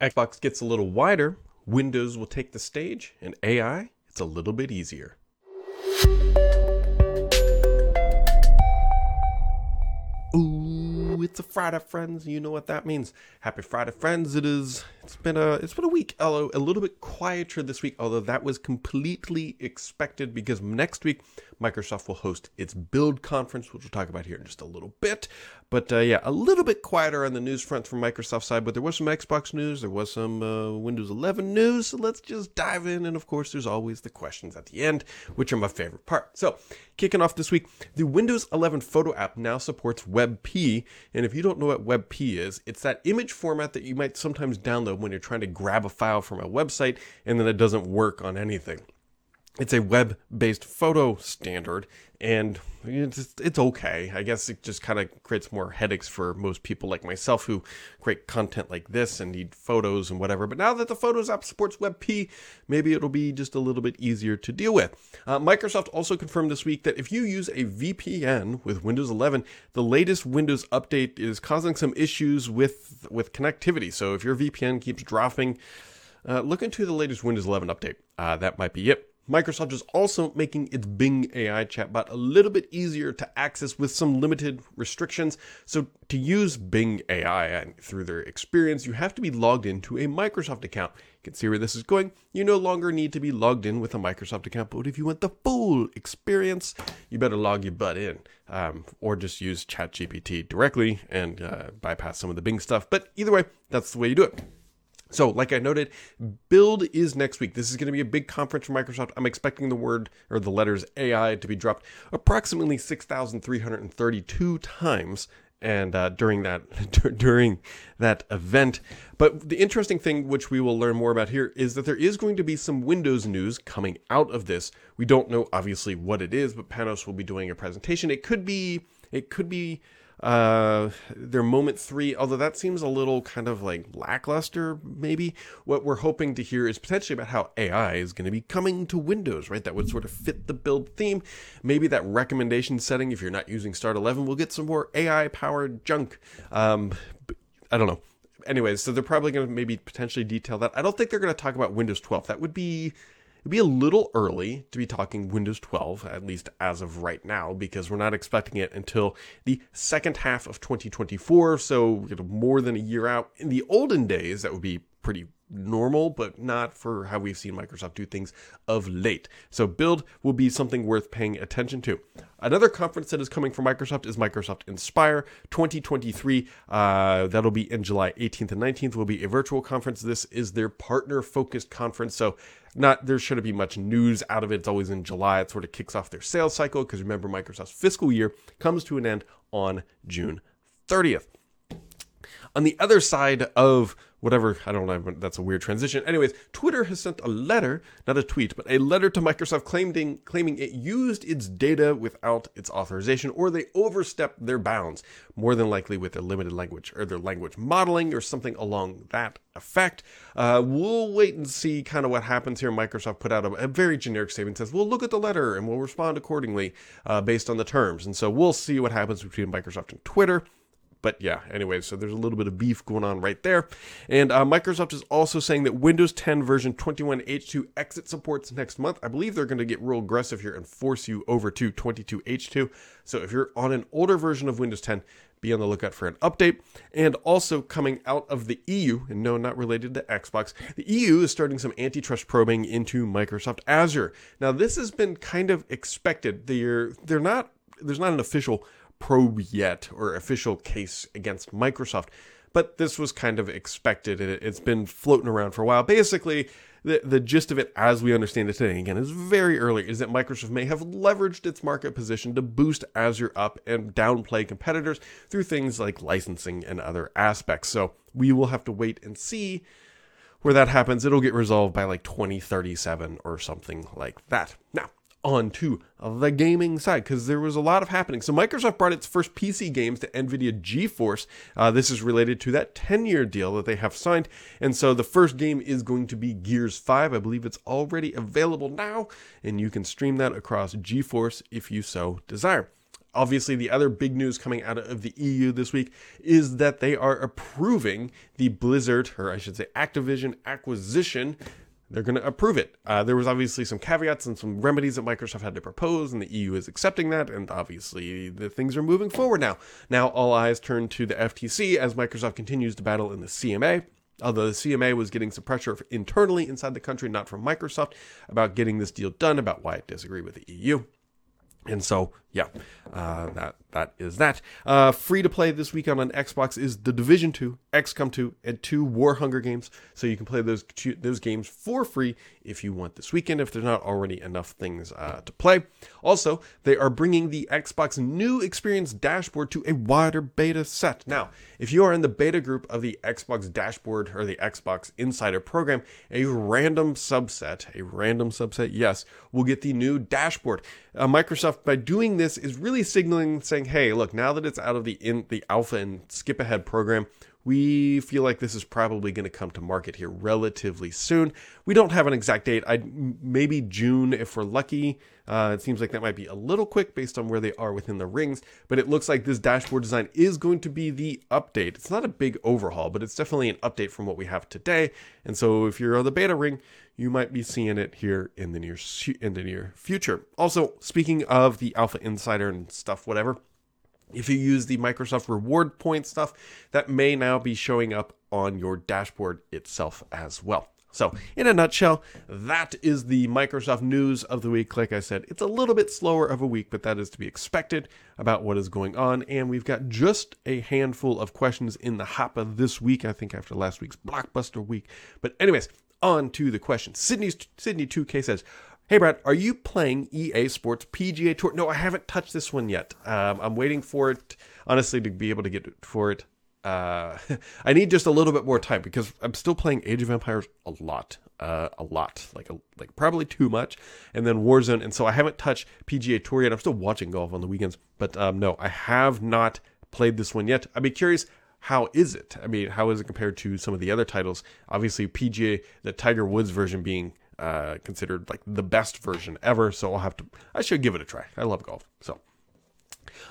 Xbox gets a little wider, Windows will take the stage, and AI, it's a little bit easier. Ooh, it's a Friday, friends. You know what that means. Happy Friday, friends. It is. It's been a. It's been a week. Although a little bit quieter this week. Although that was completely expected because next week Microsoft will host its Build conference, which we'll talk about here in just a little bit. But uh, yeah, a little bit quieter on the news front from Microsoft side. But there was some Xbox news. There was some uh, Windows 11 news. So let's just dive in. And of course, there's always the questions at the end, which are my favorite part. So kicking off this week, the Windows 11 photo app now supports WebP. And if you don't know what WebP is, it's that image format that you might sometimes download when you're trying to grab a file from a website and then it doesn't work on anything it's a web based photo standard and it's, it's okay. I guess it just kind of creates more headaches for most people like myself who create content like this and need photos and whatever. But now that the Photos app supports WebP, maybe it'll be just a little bit easier to deal with. Uh, Microsoft also confirmed this week that if you use a VPN with Windows 11, the latest Windows update is causing some issues with with connectivity. So if your VPN keeps dropping, uh, look into the latest Windows 11 update. Uh, that might be it. Microsoft is also making its Bing AI chatbot a little bit easier to access with some limited restrictions. So, to use Bing AI through their experience, you have to be logged into a Microsoft account. You can see where this is going. You no longer need to be logged in with a Microsoft account, but if you want the full experience, you better log your butt in um, or just use ChatGPT directly and uh, bypass some of the Bing stuff. But either way, that's the way you do it. So, like I noted, Build is next week. This is going to be a big conference for Microsoft. I'm expecting the word or the letters AI to be dropped approximately 6,332 times and uh, during that during that event. But the interesting thing, which we will learn more about here, is that there is going to be some Windows news coming out of this. We don't know obviously what it is, but Panos will be doing a presentation. It could be it could be uh, their moment three, although that seems a little kind of like lackluster, maybe. What we're hoping to hear is potentially about how AI is going to be coming to Windows, right? That would sort of fit the build theme. Maybe that recommendation setting, if you're not using Start 11, we'll get some more AI powered junk. Um, I don't know. Anyways, so they're probably going to maybe potentially detail that. I don't think they're going to talk about Windows 12. That would be It'd be a little early to be talking Windows 12, at least as of right now, because we're not expecting it until the second half of 2024, so more than a year out. In the olden days, that would be pretty normal, but not for how we've seen Microsoft do things of late. So, build will be something worth paying attention to. Another conference that is coming from Microsoft is Microsoft Inspire 2023. Uh, that'll be in July 18th and 19th. Will be a virtual conference. This is their partner focused conference. So, not there shouldn't be much news out of it. It's always in July. It sort of kicks off their sales cycle because remember, Microsoft's fiscal year comes to an end on June 30th. On the other side of whatever, I don't know, that's a weird transition. Anyways, Twitter has sent a letter, not a tweet, but a letter to Microsoft claiming, claiming it used its data without its authorization or they overstepped their bounds, more than likely with their limited language or their language modeling or something along that effect. Uh, we'll wait and see kind of what happens here. Microsoft put out a, a, very generic statement says, we'll look at the letter and we'll respond accordingly uh, based on the terms. And so we'll see what happens between Microsoft and Twitter but yeah, anyway, so there's a little bit of beef going on right there. And uh, Microsoft is also saying that Windows 10 version 21H2 exit supports next month. I believe they're going to get real aggressive here and force you over to 22H2. So if you're on an older version of Windows 10, be on the lookout for an update. And also coming out of the EU, and no, not related to Xbox, the EU is starting some antitrust probing into Microsoft Azure. Now, this has been kind of expected. They're they're not there's not an official probe yet or official case against Microsoft, but this was kind of expected. It's been floating around for a while. Basically, the, the gist of it, as we understand it today, again, is very early, is that Microsoft may have leveraged its market position to boost Azure up and downplay competitors through things like licensing and other aspects. So we will have to wait and see where that happens. It'll get resolved by like 2037 or something like that. Now, onto the gaming side because there was a lot of happening. So Microsoft brought its first PC games to NVIDIA GeForce. Uh, this is related to that 10-year deal that they have signed. And so the first game is going to be Gears 5. I believe it's already available now, and you can stream that across GeForce if you so desire. obviously, the other big news coming out of the EU this week is that they are approving the Blizzard, or I should say Activision acquisition they're going to approve it. Uh, there was obviously some caveats and some remedies that Microsoft had to propose, and the EU is accepting that. And obviously, the things are moving forward now. Now, all eyes turn to the FTC as Microsoft continues to battle in the CMA. Although the CMA was getting some pressure internally inside the country, not from Microsoft, about getting this deal done, about why it disagreed with the EU. And so, yeah, uh, that that is that. Uh, free to play this week on Xbox is The Division 2, XCOM 2, and two Warhammer games. So you can play those two, those games for free if you want this weekend, if there's not already enough things uh, to play. Also, they are bringing the Xbox new experience dashboard to a wider beta set. Now, if you are in the beta group of the Xbox dashboard or the Xbox Insider program, a random subset, a random subset, yes, will get the new dashboard. Uh, Microsoft, by doing this, is really signaling, saying, "Hey, look, now that it's out of the in the alpha and skip ahead program." We feel like this is probably going to come to market here relatively soon. We don't have an exact date. I maybe June if we're lucky. Uh, it seems like that might be a little quick based on where they are within the rings, but it looks like this dashboard design is going to be the update. It's not a big overhaul, but it's definitely an update from what we have today. And so if you're on the beta ring, you might be seeing it here in the near in the near future. Also, speaking of the Alpha Insider and stuff, whatever if you use the Microsoft reward point stuff, that may now be showing up on your dashboard itself as well. So, in a nutshell, that is the Microsoft news of the week. Like I said, it's a little bit slower of a week, but that is to be expected about what is going on. And we've got just a handful of questions in the hopper this week, I think, after last week's blockbuster week. But, anyways, on to the questions. Sydney's Sydney 2K says, Hey, Brad, are you playing EA Sports PGA Tour? No, I haven't touched this one yet. Um, I'm waiting for it, honestly, to be able to get for it. Uh, I need just a little bit more time because I'm still playing Age of Empires a lot, uh, a lot, like a, like probably too much, and then Warzone, and so I haven't touched PGA Tour yet. I'm still watching golf on the weekends, but um, no, I have not played this one yet. I'd be curious how is it? I mean, how is it compared to some of the other titles? Obviously, PGA, the Tiger Woods version being uh, considered like the best version ever. So I'll have to, I should give it a try. I love golf. So,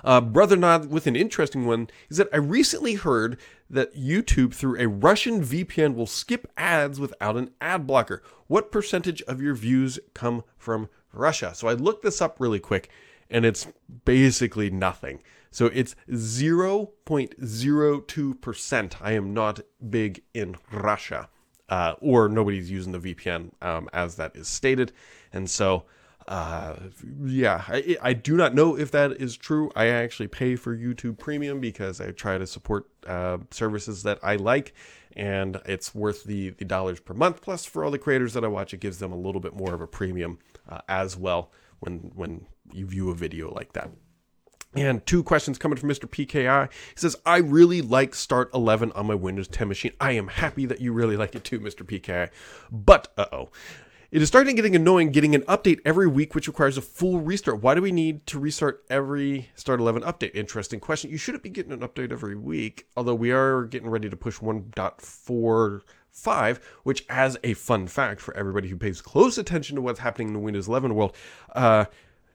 uh, Brother Nod with an interesting one is that I recently heard that YouTube through a Russian VPN will skip ads without an ad blocker. What percentage of your views come from Russia? So I looked this up really quick and it's basically nothing. So it's 0.02%. I am not big in Russia uh, or nobody's using the VPN um, as that is stated. And so, uh, yeah, I, I, do not know if that is true. I actually pay for YouTube Premium because I try to support uh, services that I like, and it's worth the, the dollars per month. Plus, for all the creators that I watch, it gives them a little bit more of a premium uh, as well when when you view a video like that. And two questions coming from Mr. PKI. He says, I really like Start 11 on my Windows 10 machine. I am happy that you really like it too, Mr. PKI. But, uh oh. It is starting getting annoying getting an update every week, which requires a full restart. Why do we need to restart every Start 11 update? Interesting question. You shouldn't be getting an update every week, although we are getting ready to push 1.45, which, as a fun fact for everybody who pays close attention to what's happening in the Windows 11 world, uh,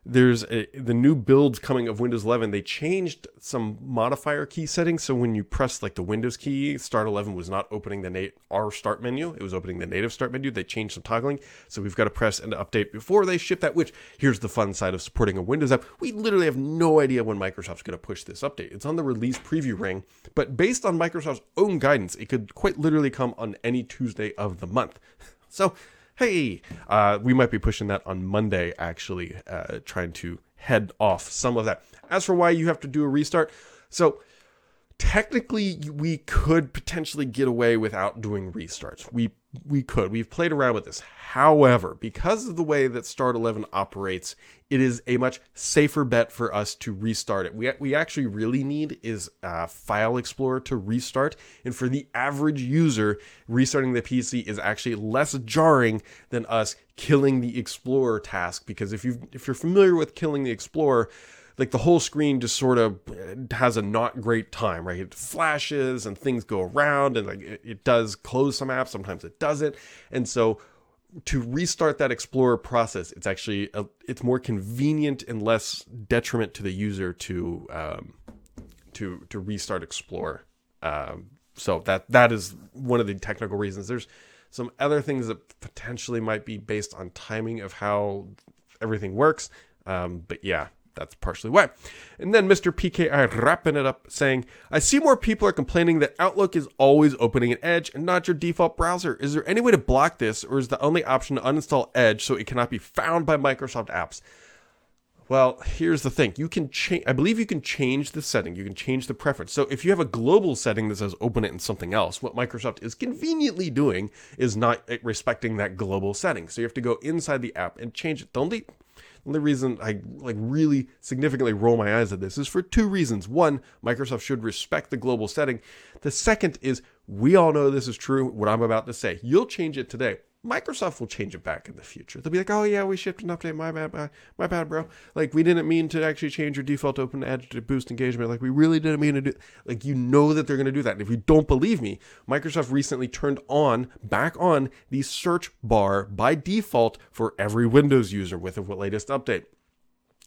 there's a, the new builds coming of Windows 11. They changed some modifier key settings, so when you press like the Windows key, Start 11 was not opening the na- our start menu. It was opening the native start menu. They changed some toggling, so we've got to press and update before they ship that. Which here's the fun side of supporting a Windows app: we literally have no idea when Microsoft's going to push this update. It's on the release preview ring, but based on Microsoft's own guidance, it could quite literally come on any Tuesday of the month. So hey, uh, we might be pushing that on Monday, actually, uh, trying to head off some of that. As for why you have to do a restart, so technically we could potentially get away without doing restarts. We we could. We've played around with this. However, because of the way that Start 11 operates, it is a much safer bet for us to restart it. We, we actually really need is File Explorer to restart. And for the average user, restarting the PC is actually less jarring than us killing the Explorer task. Because if you if you're familiar with killing the Explorer, like the whole screen just sort of has a not great time, right? It flashes and things go around and like it, it does close some apps, sometimes it doesn't. And so to restart that Explorer process, it's actually a, it's more convenient and less detriment to the user to um, to to restart Explorer. Um, so that that is one of the technical reasons. There's some other things that potentially might be based on timing of how everything works. Um, but yeah, that's partially why. And then Mr. PKI wrapping it up saying, I see more people are complaining that Outlook is always opening an Edge and not your default browser. Is there any way to block this, or is the only option to uninstall Edge so it cannot be found by Microsoft apps? Well, here's the thing. You can change, I believe you can change the setting. You can change the preference. So if you have a global setting that says open it in something else, what Microsoft is conveniently doing is not eh, respecting that global setting. So you have to go inside the app and change it. The only, only reason I like really significantly roll my eyes at this is for two reasons. One, Microsoft should respect the global setting. The second is we all know this is true, what I'm about to say. You'll change it today. Microsoft will change it back in the future. They'll be like, "Oh yeah, we shipped an update. My bad, my, my bad, bro. Like we didn't mean to actually change your default open edge to boost engagement. Like we really didn't mean to do. Like you know that they're going to do that. And if you don't believe me, Microsoft recently turned on back on the search bar by default for every Windows user with the latest update.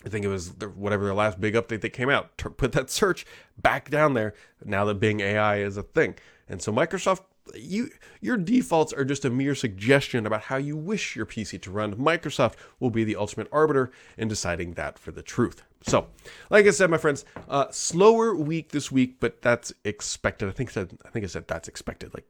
I think it was the, whatever their last big update that came out. Put that search back down there now that Bing AI is a thing. And so Microsoft you your defaults are just a mere suggestion about how you wish your PC to run. Microsoft will be the ultimate arbiter in deciding that for the truth. So, like I said, my friends, uh, slower week this week, but that's expected. I think said I think I said that's expected like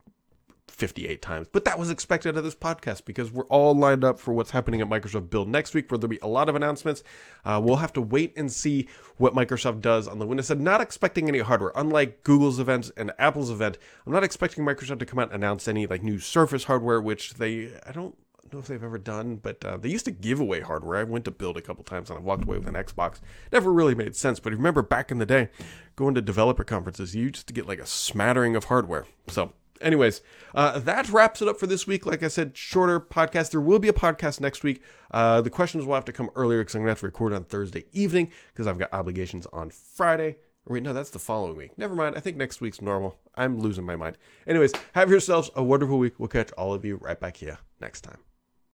58 times. But that was expected of this podcast because we're all lined up for what's happening at Microsoft Build next week, where there'll be a lot of announcements. Uh, we'll have to wait and see what Microsoft does on the Windows side. Not expecting any hardware, unlike Google's event and Apple's event. I'm not expecting Microsoft to come out and announce any like new Surface hardware, which they I don't know if they've ever done, but uh, they used to give away hardware. I went to build a couple times and I walked away with an Xbox. Never really made sense, but remember back in the day, going to developer conferences, you used to get like a smattering of hardware. So anyways, uh, that wraps it up for this week. Like I said, shorter podcast. There will be a podcast next week. Uh, the questions will have to come earlier because I'm to have to record on Thursday evening because I've got obligations on Friday. wait, no, that's the following week. Never mind. I think next week's normal. I'm losing my mind. Anyways, have yourselves a wonderful week. We'll catch all of you right back here next time.